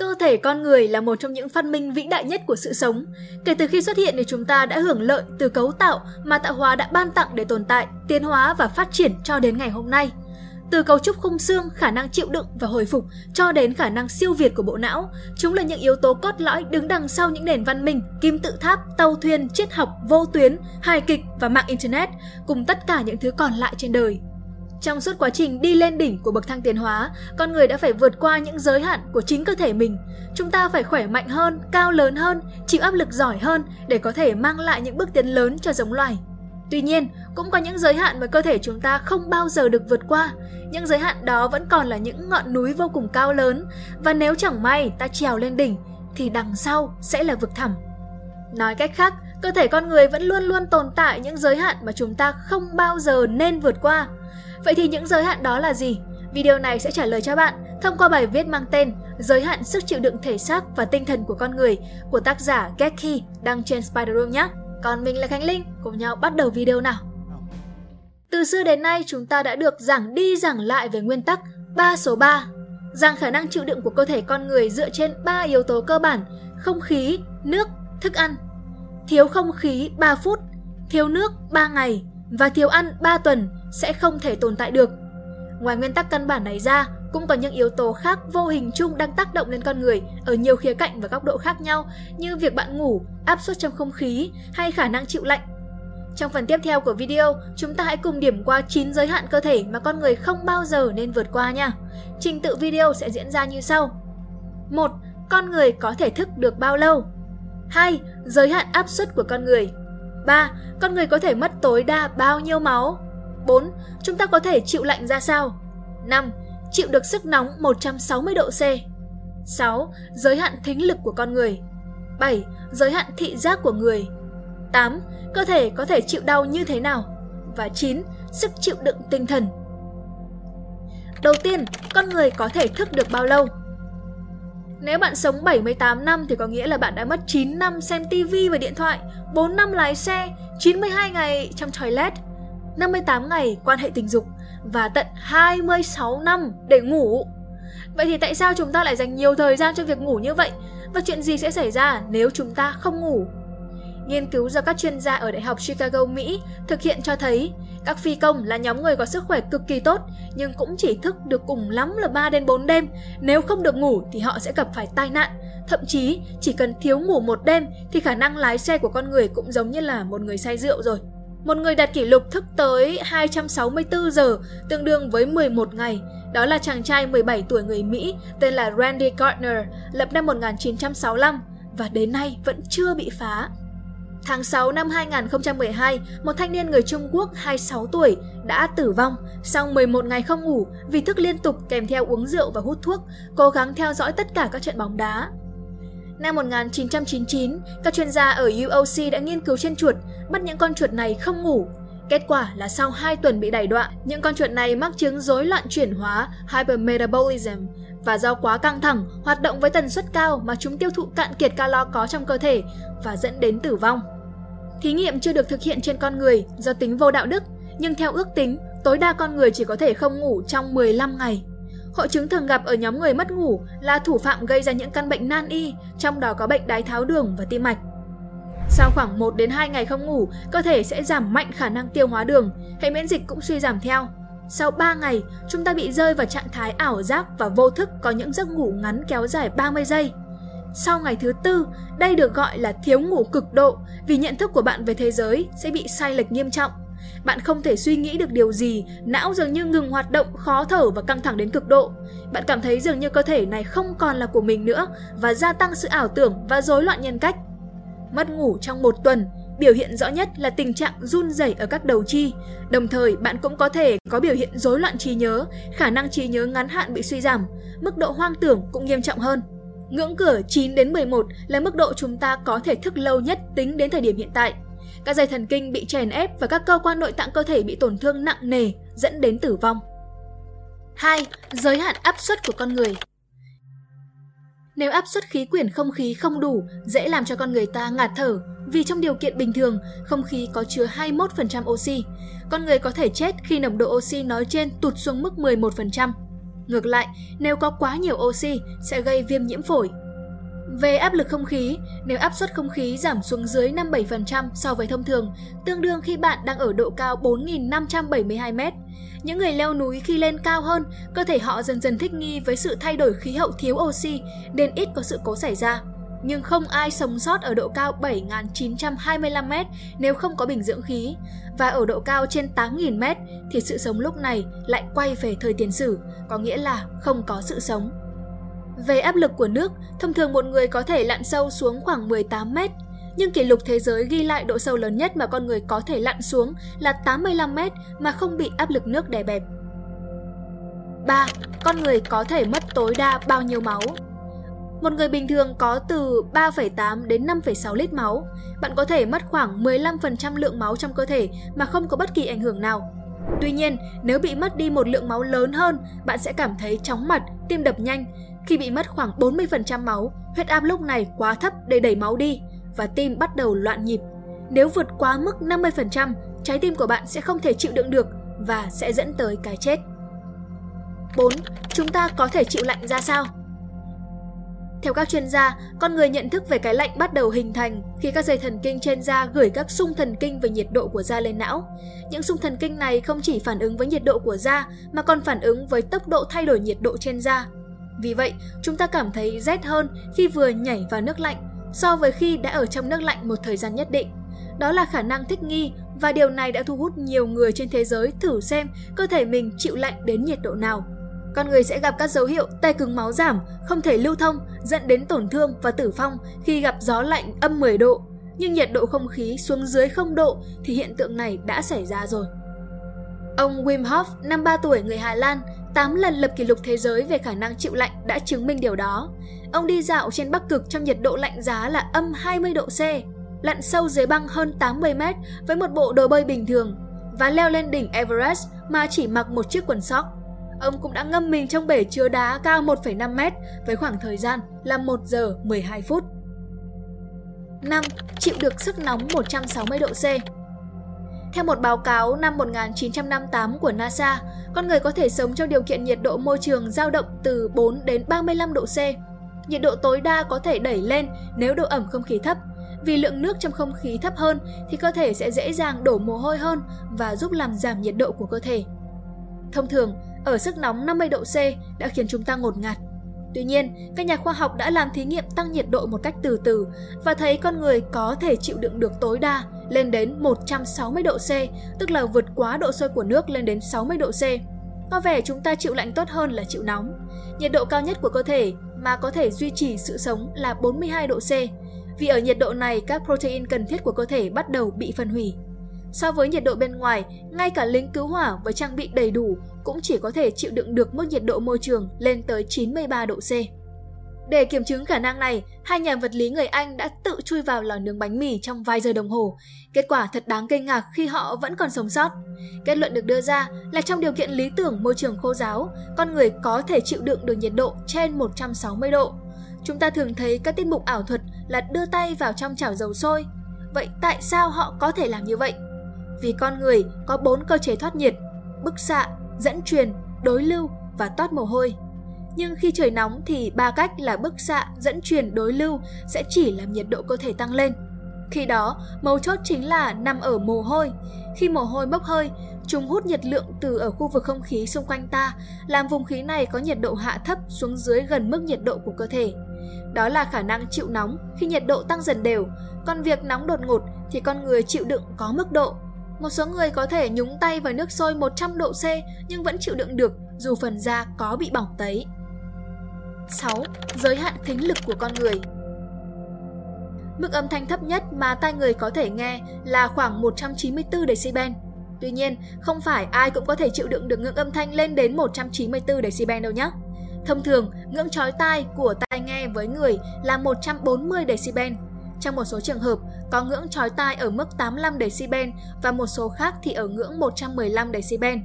Cơ thể con người là một trong những phát minh vĩ đại nhất của sự sống. Kể từ khi xuất hiện thì chúng ta đã hưởng lợi từ cấu tạo mà tạo hóa đã ban tặng để tồn tại, tiến hóa và phát triển cho đến ngày hôm nay. Từ cấu trúc khung xương, khả năng chịu đựng và hồi phục cho đến khả năng siêu việt của bộ não, chúng là những yếu tố cốt lõi đứng đằng sau những nền văn minh, kim tự tháp, tàu thuyền, triết học, vô tuyến, hài kịch và mạng internet, cùng tất cả những thứ còn lại trên đời. Trong suốt quá trình đi lên đỉnh của bậc thang tiến hóa, con người đã phải vượt qua những giới hạn của chính cơ thể mình. Chúng ta phải khỏe mạnh hơn, cao lớn hơn, chịu áp lực giỏi hơn để có thể mang lại những bước tiến lớn cho giống loài. Tuy nhiên, cũng có những giới hạn mà cơ thể chúng ta không bao giờ được vượt qua. Những giới hạn đó vẫn còn là những ngọn núi vô cùng cao lớn và nếu chẳng may ta trèo lên đỉnh thì đằng sau sẽ là vực thẳm. Nói cách khác, cơ thể con người vẫn luôn luôn tồn tại những giới hạn mà chúng ta không bao giờ nên vượt qua. Vậy thì những giới hạn đó là gì? Video này sẽ trả lời cho bạn thông qua bài viết mang tên Giới hạn sức chịu đựng thể xác và tinh thần của con người của tác giả Geki đăng trên Spider Room nhé. Còn mình là Khánh Linh, cùng nhau bắt đầu video nào. Từ xưa đến nay chúng ta đã được giảng đi giảng lại về nguyên tắc 3 số 3 rằng khả năng chịu đựng của cơ thể con người dựa trên 3 yếu tố cơ bản không khí, nước, thức ăn. Thiếu không khí 3 phút, thiếu nước 3 ngày và thiếu ăn 3 tuần sẽ không thể tồn tại được. Ngoài nguyên tắc căn bản này ra, cũng có những yếu tố khác vô hình chung đang tác động lên con người ở nhiều khía cạnh và góc độ khác nhau như việc bạn ngủ, áp suất trong không khí hay khả năng chịu lạnh. Trong phần tiếp theo của video, chúng ta hãy cùng điểm qua 9 giới hạn cơ thể mà con người không bao giờ nên vượt qua nha. Trình tự video sẽ diễn ra như sau. 1. Con người có thể thức được bao lâu? 2. Giới hạn áp suất của con người 3. Con người có thể mất tối đa bao nhiêu máu? 4. Chúng ta có thể chịu lạnh ra sao? 5. Chịu được sức nóng 160 độ C. 6. Giới hạn thính lực của con người. 7. Giới hạn thị giác của người. 8. Cơ thể có thể chịu đau như thế nào? Và 9. Sức chịu đựng tinh thần. Đầu tiên, con người có thể thức được bao lâu? Nếu bạn sống 78 năm thì có nghĩa là bạn đã mất 9 năm xem TV và điện thoại, 4 năm lái xe, 92 ngày trong toilet, 58 ngày quan hệ tình dục và tận 26 năm để ngủ. Vậy thì tại sao chúng ta lại dành nhiều thời gian cho việc ngủ như vậy? Và chuyện gì sẽ xảy ra nếu chúng ta không ngủ? Nghiên cứu do các chuyên gia ở Đại học Chicago, Mỹ thực hiện cho thấy các phi công là nhóm người có sức khỏe cực kỳ tốt nhưng cũng chỉ thức được cùng lắm là 3 đến 4 đêm. Nếu không được ngủ thì họ sẽ gặp phải tai nạn. Thậm chí chỉ cần thiếu ngủ một đêm thì khả năng lái xe của con người cũng giống như là một người say rượu rồi. Một người đạt kỷ lục thức tới 264 giờ, tương đương với 11 ngày. Đó là chàng trai 17 tuổi người Mỹ tên là Randy Gardner, lập năm 1965 và đến nay vẫn chưa bị phá. Tháng 6 năm 2012, một thanh niên người Trung Quốc 26 tuổi đã tử vong sau 11 ngày không ngủ vì thức liên tục kèm theo uống rượu và hút thuốc, cố gắng theo dõi tất cả các trận bóng đá. Năm 1999, các chuyên gia ở UOC đã nghiên cứu trên chuột, bắt những con chuột này không ngủ. Kết quả là sau 2 tuần bị đẩy đoạn, những con chuột này mắc chứng rối loạn chuyển hóa hypermetabolism và do quá căng thẳng, hoạt động với tần suất cao mà chúng tiêu thụ cạn kiệt calo có trong cơ thể và dẫn đến tử vong. Thí nghiệm chưa được thực hiện trên con người do tính vô đạo đức, nhưng theo ước tính, tối đa con người chỉ có thể không ngủ trong 15 ngày. Hội chứng thường gặp ở nhóm người mất ngủ là thủ phạm gây ra những căn bệnh nan y, trong đó có bệnh đái tháo đường và tim mạch. Sau khoảng 1 đến 2 ngày không ngủ, cơ thể sẽ giảm mạnh khả năng tiêu hóa đường, hệ miễn dịch cũng suy giảm theo. Sau 3 ngày, chúng ta bị rơi vào trạng thái ảo giác và vô thức có những giấc ngủ ngắn kéo dài 30 giây. Sau ngày thứ tư, đây được gọi là thiếu ngủ cực độ vì nhận thức của bạn về thế giới sẽ bị sai lệch nghiêm trọng. Bạn không thể suy nghĩ được điều gì, não dường như ngừng hoạt động, khó thở và căng thẳng đến cực độ. Bạn cảm thấy dường như cơ thể này không còn là của mình nữa và gia tăng sự ảo tưởng và rối loạn nhân cách. Mất ngủ trong một tuần, biểu hiện rõ nhất là tình trạng run rẩy ở các đầu chi. Đồng thời, bạn cũng có thể có biểu hiện rối loạn trí nhớ, khả năng trí nhớ ngắn hạn bị suy giảm, mức độ hoang tưởng cũng nghiêm trọng hơn. Ngưỡng cửa 9 đến 11 là mức độ chúng ta có thể thức lâu nhất tính đến thời điểm hiện tại. Các dây thần kinh bị chèn ép và các cơ quan nội tạng cơ thể bị tổn thương nặng nề dẫn đến tử vong. 2. Giới hạn áp suất của con người Nếu áp suất khí quyển không khí không đủ, dễ làm cho con người ta ngạt thở, vì trong điều kiện bình thường, không khí có chứa 21% oxy. Con người có thể chết khi nồng độ oxy nói trên tụt xuống mức 11%. Ngược lại, nếu có quá nhiều oxy sẽ gây viêm nhiễm phổi. Về áp lực không khí, nếu áp suất không khí giảm xuống dưới 57% so với thông thường, tương đương khi bạn đang ở độ cao 4.572 m. Những người leo núi khi lên cao hơn, cơ thể họ dần dần thích nghi với sự thay đổi khí hậu thiếu oxy nên ít có sự cố xảy ra. Nhưng không ai sống sót ở độ cao 7.925m nếu không có bình dưỡng khí. Và ở độ cao trên 8.000m thì sự sống lúc này lại quay về thời tiền sử, có nghĩa là không có sự sống. Về áp lực của nước, thông thường một người có thể lặn sâu xuống khoảng 18 mét, nhưng kỷ lục thế giới ghi lại độ sâu lớn nhất mà con người có thể lặn xuống là 85 mét mà không bị áp lực nước đè bẹp. 3. Con người có thể mất tối đa bao nhiêu máu? Một người bình thường có từ 3,8 đến 5,6 lít máu. Bạn có thể mất khoảng 15% lượng máu trong cơ thể mà không có bất kỳ ảnh hưởng nào. Tuy nhiên, nếu bị mất đi một lượng máu lớn hơn, bạn sẽ cảm thấy chóng mặt, tim đập nhanh, khi bị mất khoảng 40% máu, huyết áp lúc này quá thấp để đẩy máu đi và tim bắt đầu loạn nhịp. Nếu vượt quá mức 50%, trái tim của bạn sẽ không thể chịu đựng được và sẽ dẫn tới cái chết. 4. Chúng ta có thể chịu lạnh ra sao? Theo các chuyên gia, con người nhận thức về cái lạnh bắt đầu hình thành khi các dây thần kinh trên da gửi các xung thần kinh về nhiệt độ của da lên não. Những xung thần kinh này không chỉ phản ứng với nhiệt độ của da mà còn phản ứng với tốc độ thay đổi nhiệt độ trên da. Vì vậy, chúng ta cảm thấy rét hơn khi vừa nhảy vào nước lạnh so với khi đã ở trong nước lạnh một thời gian nhất định. Đó là khả năng thích nghi và điều này đã thu hút nhiều người trên thế giới thử xem cơ thể mình chịu lạnh đến nhiệt độ nào. Con người sẽ gặp các dấu hiệu tay cứng máu giảm, không thể lưu thông, dẫn đến tổn thương và tử vong khi gặp gió lạnh âm 10 độ. Nhưng nhiệt độ không khí xuống dưới 0 độ thì hiện tượng này đã xảy ra rồi. Ông Wim Hof, 53 tuổi người Hà Lan, 8 lần lập kỷ lục thế giới về khả năng chịu lạnh đã chứng minh điều đó. Ông đi dạo trên Bắc Cực trong nhiệt độ lạnh giá là âm 20 độ C, lặn sâu dưới băng hơn 80 mét với một bộ đồ bơi bình thường và leo lên đỉnh Everest mà chỉ mặc một chiếc quần sóc. Ông cũng đã ngâm mình trong bể chứa đá cao 1,5 mét với khoảng thời gian là 1 giờ 12 phút. 5. Chịu được sức nóng 160 độ C theo một báo cáo năm 1958 của NASA, con người có thể sống trong điều kiện nhiệt độ môi trường dao động từ 4 đến 35 độ C. Nhiệt độ tối đa có thể đẩy lên nếu độ ẩm không khí thấp. Vì lượng nước trong không khí thấp hơn thì cơ thể sẽ dễ dàng đổ mồ hôi hơn và giúp làm giảm nhiệt độ của cơ thể. Thông thường, ở sức nóng 50 độ C đã khiến chúng ta ngột ngạt. Tuy nhiên, các nhà khoa học đã làm thí nghiệm tăng nhiệt độ một cách từ từ và thấy con người có thể chịu đựng được tối đa lên đến 160 độ C, tức là vượt quá độ sôi của nước lên đến 60 độ C. Có vẻ chúng ta chịu lạnh tốt hơn là chịu nóng. Nhiệt độ cao nhất của cơ thể mà có thể duy trì sự sống là 42 độ C, vì ở nhiệt độ này các protein cần thiết của cơ thể bắt đầu bị phân hủy. So với nhiệt độ bên ngoài, ngay cả lính cứu hỏa với trang bị đầy đủ cũng chỉ có thể chịu đựng được mức nhiệt độ môi trường lên tới 93 độ C. Để kiểm chứng khả năng này, hai nhà vật lý người Anh đã tự chui vào lò nướng bánh mì trong vài giờ đồng hồ. Kết quả thật đáng kinh ngạc khi họ vẫn còn sống sót. Kết luận được đưa ra là trong điều kiện lý tưởng môi trường khô giáo, con người có thể chịu đựng được nhiệt độ trên 160 độ. Chúng ta thường thấy các tiết mục ảo thuật là đưa tay vào trong chảo dầu sôi. Vậy tại sao họ có thể làm như vậy? Vì con người có bốn cơ chế thoát nhiệt, bức xạ, dẫn truyền, đối lưu và toát mồ hôi. Nhưng khi trời nóng thì ba cách là bức xạ, dẫn truyền, đối lưu sẽ chỉ làm nhiệt độ cơ thể tăng lên. Khi đó, mấu chốt chính là nằm ở mồ hôi. Khi mồ hôi bốc hơi, chúng hút nhiệt lượng từ ở khu vực không khí xung quanh ta, làm vùng khí này có nhiệt độ hạ thấp xuống dưới gần mức nhiệt độ của cơ thể. Đó là khả năng chịu nóng khi nhiệt độ tăng dần đều, còn việc nóng đột ngột thì con người chịu đựng có mức độ. Một số người có thể nhúng tay vào nước sôi 100 độ C nhưng vẫn chịu đựng được dù phần da có bị bỏng tấy. 6. Giới hạn thính lực của con người Mức âm thanh thấp nhất mà tai người có thể nghe là khoảng 194 decibel. Tuy nhiên, không phải ai cũng có thể chịu đựng được ngưỡng âm thanh lên đến 194 decibel đâu nhé. Thông thường, ngưỡng chói tai của tai nghe với người là 140 decibel. Trong một số trường hợp, có ngưỡng chói tai ở mức 85 decibel và một số khác thì ở ngưỡng 115 decibel.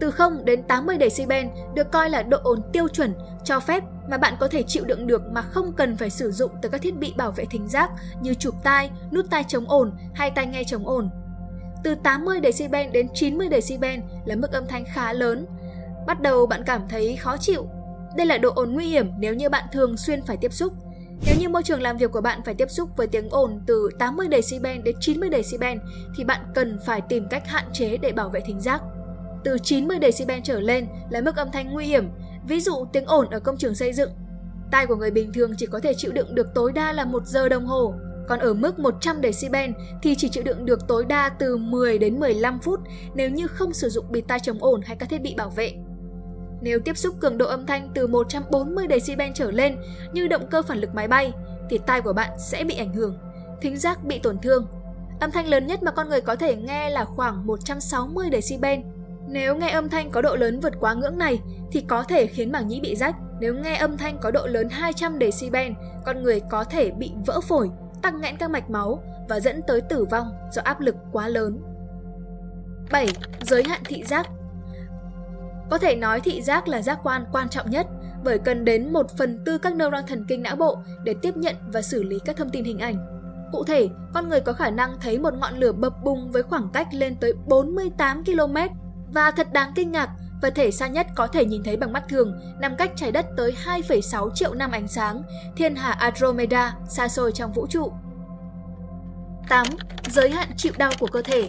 Từ 0 đến 80 decibel được coi là độ ồn tiêu chuẩn cho phép mà bạn có thể chịu đựng được mà không cần phải sử dụng từ các thiết bị bảo vệ thính giác như chụp tai, nút tai chống ồn hay tai nghe chống ồn. Từ 80 decibel đến 90 decibel là mức âm thanh khá lớn. Bắt đầu bạn cảm thấy khó chịu. Đây là độ ồn nguy hiểm nếu như bạn thường xuyên phải tiếp xúc. Nếu như môi trường làm việc của bạn phải tiếp xúc với tiếng ồn từ 80 decibel đến 90 decibel thì bạn cần phải tìm cách hạn chế để bảo vệ thính giác. Từ 90 decibel trở lên là mức âm thanh nguy hiểm, ví dụ tiếng ồn ở công trường xây dựng. Tai của người bình thường chỉ có thể chịu đựng được tối đa là 1 giờ đồng hồ, còn ở mức 100 decibel thì chỉ chịu đựng được tối đa từ 10 đến 15 phút nếu như không sử dụng bịt tai chống ồn hay các thiết bị bảo vệ. Nếu tiếp xúc cường độ âm thanh từ 140 decibel trở lên như động cơ phản lực máy bay thì tai của bạn sẽ bị ảnh hưởng, thính giác bị tổn thương. Âm thanh lớn nhất mà con người có thể nghe là khoảng 160 decibel. Nếu nghe âm thanh có độ lớn vượt quá ngưỡng này thì có thể khiến màng nhĩ bị rách. Nếu nghe âm thanh có độ lớn 200 decibel, con người có thể bị vỡ phổi, tăng nghẽn các mạch máu và dẫn tới tử vong do áp lực quá lớn. 7. Giới hạn thị giác có thể nói thị giác là giác quan quan trọng nhất bởi cần đến 1 phần tư các neuron thần kinh não bộ để tiếp nhận và xử lý các thông tin hình ảnh. Cụ thể, con người có khả năng thấy một ngọn lửa bập bùng với khoảng cách lên tới 48 km và thật đáng kinh ngạc, vật thể xa nhất có thể nhìn thấy bằng mắt thường nằm cách trái đất tới 2,6 triệu năm ánh sáng, thiên hà Andromeda xa xôi trong vũ trụ. 8. Giới hạn chịu đau của cơ thể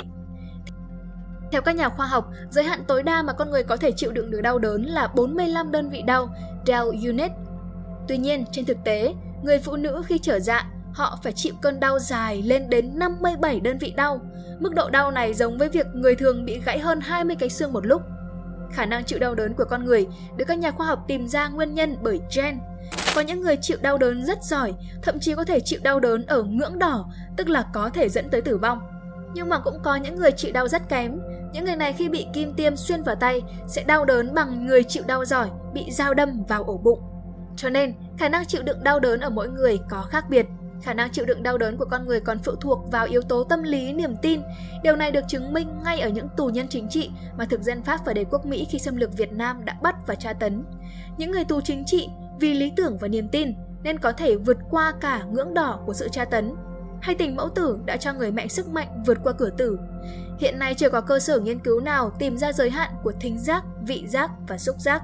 theo các nhà khoa học, giới hạn tối đa mà con người có thể chịu đựng được đau đớn là 45 đơn vị đau, Dell unit. Tuy nhiên, trên thực tế, người phụ nữ khi trở dạ, họ phải chịu cơn đau dài lên đến 57 đơn vị đau. Mức độ đau này giống với việc người thường bị gãy hơn 20 cái xương một lúc. Khả năng chịu đau đớn của con người được các nhà khoa học tìm ra nguyên nhân bởi gen. Có những người chịu đau đớn rất giỏi, thậm chí có thể chịu đau đớn ở ngưỡng đỏ, tức là có thể dẫn tới tử vong. Nhưng mà cũng có những người chịu đau rất kém. Những người này khi bị kim tiêm xuyên vào tay sẽ đau đớn bằng người chịu đau giỏi bị dao đâm vào ổ bụng. Cho nên, khả năng chịu đựng đau đớn ở mỗi người có khác biệt. Khả năng chịu đựng đau đớn của con người còn phụ thuộc vào yếu tố tâm lý, niềm tin. Điều này được chứng minh ngay ở những tù nhân chính trị mà thực dân Pháp và đế quốc Mỹ khi xâm lược Việt Nam đã bắt và tra tấn. Những người tù chính trị vì lý tưởng và niềm tin nên có thể vượt qua cả ngưỡng đỏ của sự tra tấn. Hay tình mẫu tử đã cho người mẹ sức mạnh vượt qua cửa tử. Hiện nay chưa có cơ sở nghiên cứu nào tìm ra giới hạn của thính giác, vị giác và xúc giác.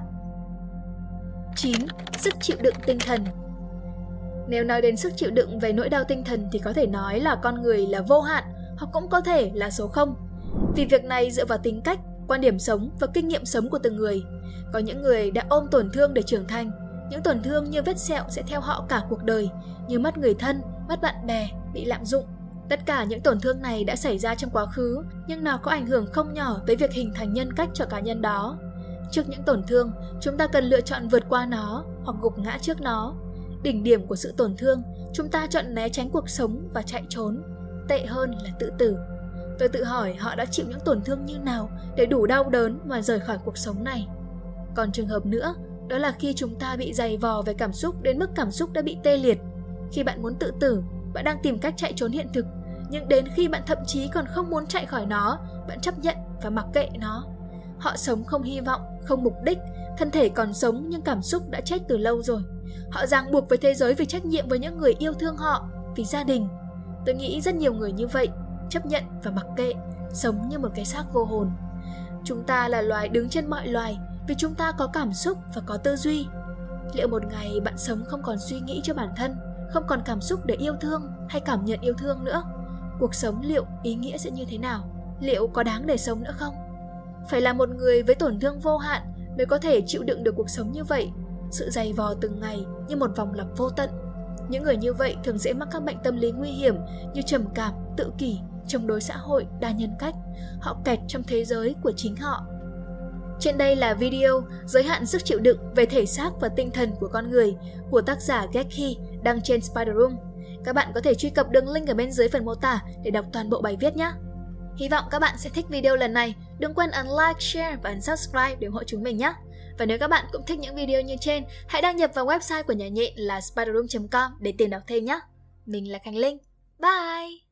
9. Sức chịu đựng tinh thần nếu nói đến sức chịu đựng về nỗi đau tinh thần thì có thể nói là con người là vô hạn hoặc cũng có thể là số 0. Vì việc này dựa vào tính cách, quan điểm sống và kinh nghiệm sống của từng người. Có những người đã ôm tổn thương để trưởng thành, những tổn thương như vết sẹo sẽ theo họ cả cuộc đời, như mất người thân, mất bạn bè, bị lạm dụng. Tất cả những tổn thương này đã xảy ra trong quá khứ, nhưng nó có ảnh hưởng không nhỏ tới việc hình thành nhân cách cho cá nhân đó. Trước những tổn thương, chúng ta cần lựa chọn vượt qua nó hoặc gục ngã trước nó đỉnh điểm của sự tổn thương, chúng ta chọn né tránh cuộc sống và chạy trốn. Tệ hơn là tự tử. Tôi tự hỏi họ đã chịu những tổn thương như nào để đủ đau đớn mà rời khỏi cuộc sống này. Còn trường hợp nữa, đó là khi chúng ta bị dày vò về cảm xúc đến mức cảm xúc đã bị tê liệt. Khi bạn muốn tự tử, bạn đang tìm cách chạy trốn hiện thực, nhưng đến khi bạn thậm chí còn không muốn chạy khỏi nó, bạn chấp nhận và mặc kệ nó. Họ sống không hy vọng, không mục đích, thân thể còn sống nhưng cảm xúc đã chết từ lâu rồi. Họ ràng buộc với thế giới vì trách nhiệm với những người yêu thương họ, vì gia đình. Tôi nghĩ rất nhiều người như vậy, chấp nhận và mặc kệ, sống như một cái xác vô hồn. Chúng ta là loài đứng trên mọi loài vì chúng ta có cảm xúc và có tư duy. Liệu một ngày bạn sống không còn suy nghĩ cho bản thân, không còn cảm xúc để yêu thương hay cảm nhận yêu thương nữa? Cuộc sống liệu ý nghĩa sẽ như thế nào? Liệu có đáng để sống nữa không? Phải là một người với tổn thương vô hạn mới có thể chịu đựng được cuộc sống như vậy sự dày vò từng ngày như một vòng lặp vô tận. Những người như vậy thường dễ mắc các bệnh tâm lý nguy hiểm như trầm cảm, tự kỷ, chống đối xã hội, đa nhân cách. Họ kẹt trong thế giới của chính họ. Trên đây là video giới hạn sức chịu đựng về thể xác và tinh thần của con người của tác giả Geki đăng trên Spider Room. Các bạn có thể truy cập đường link ở bên dưới phần mô tả để đọc toàn bộ bài viết nhé. Hy vọng các bạn sẽ thích video lần này. Đừng quên ấn like, share và ấn subscribe để ủng hộ chúng mình nhé. Và nếu các bạn cũng thích những video như trên, hãy đăng nhập vào website của nhà nhện là spiderroom.com để tìm đọc thêm nhé. Mình là Khánh Linh. Bye!